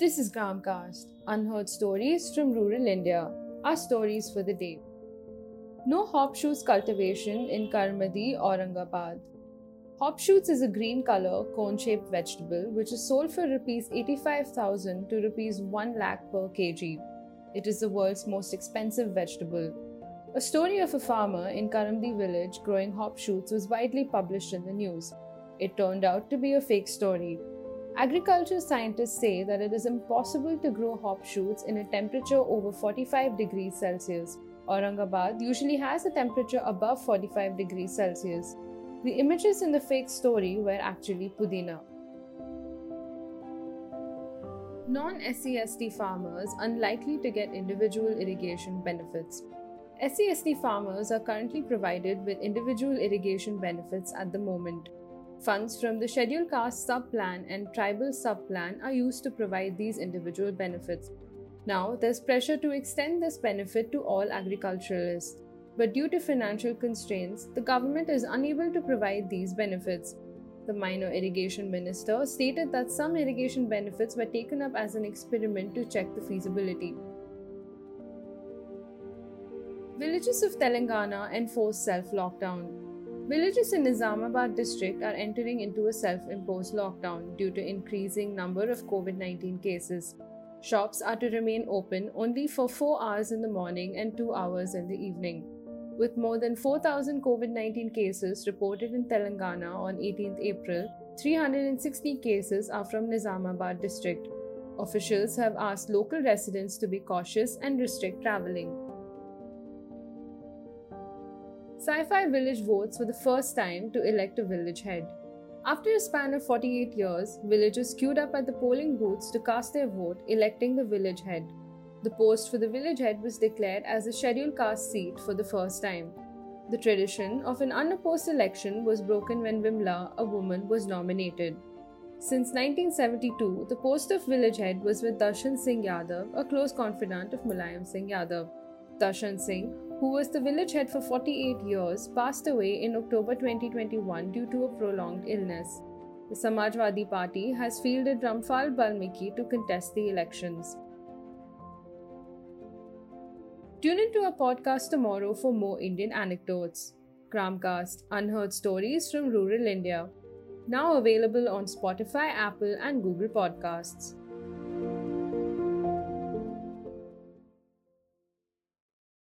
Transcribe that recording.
This is Gramcast, unheard stories from rural India. Our stories for the day. No hop shoots cultivation in Karamdi, Aurangabad. Hop shoots is a green color, cone shaped vegetable which is sold for rupees 85,000 to rupees 1 lakh per kg. It is the world's most expensive vegetable. A story of a farmer in Karamdi village growing hop shoots was widely published in the news. It turned out to be a fake story. Agriculture scientists say that it is impossible to grow hop shoots in a temperature over 45 degrees Celsius. Aurangabad usually has a temperature above 45 degrees Celsius. The images in the fake story were actually Pudina. Non SCST farmers unlikely to get individual irrigation benefits. SCST farmers are currently provided with individual irrigation benefits at the moment. Funds from the Scheduled Caste Sub-Plan and Tribal Sub-Plan are used to provide these individual benefits. Now, there's pressure to extend this benefit to all agriculturalists. But due to financial constraints, the government is unable to provide these benefits. The minor irrigation minister stated that some irrigation benefits were taken up as an experiment to check the feasibility. Villages of Telangana enforce self lockdown. Villages in Nizamabad district are entering into a self-imposed lockdown due to increasing number of COVID-19 cases. Shops are to remain open only for 4 hours in the morning and 2 hours in the evening. With more than 4,000 COVID 19 cases reported in Telangana on 18th April, 360 cases are from Nizamabad district. Officials have asked local residents to be cautious and restrict travelling. Saifai Village votes for the first time to elect a village head. After a span of 48 years, villagers queued up at the polling booths to cast their vote, electing the village head. The post for the village head was declared as a scheduled caste seat for the first time. The tradition of an unopposed election was broken when Vimla, a woman, was nominated. Since 1972, the post of village head was with Darshan Singh Yadav, a close confidant of Mulayam Singh Yadav. Darshan Singh, who was the village head for 48 years, passed away in October 2021 due to a prolonged illness. The Samajwadi Party has fielded Ramphal Balmiki to contest the elections. Tune into our podcast tomorrow for more Indian anecdotes. Gramcast Unheard Stories from Rural India. Now available on Spotify, Apple, and Google Podcasts.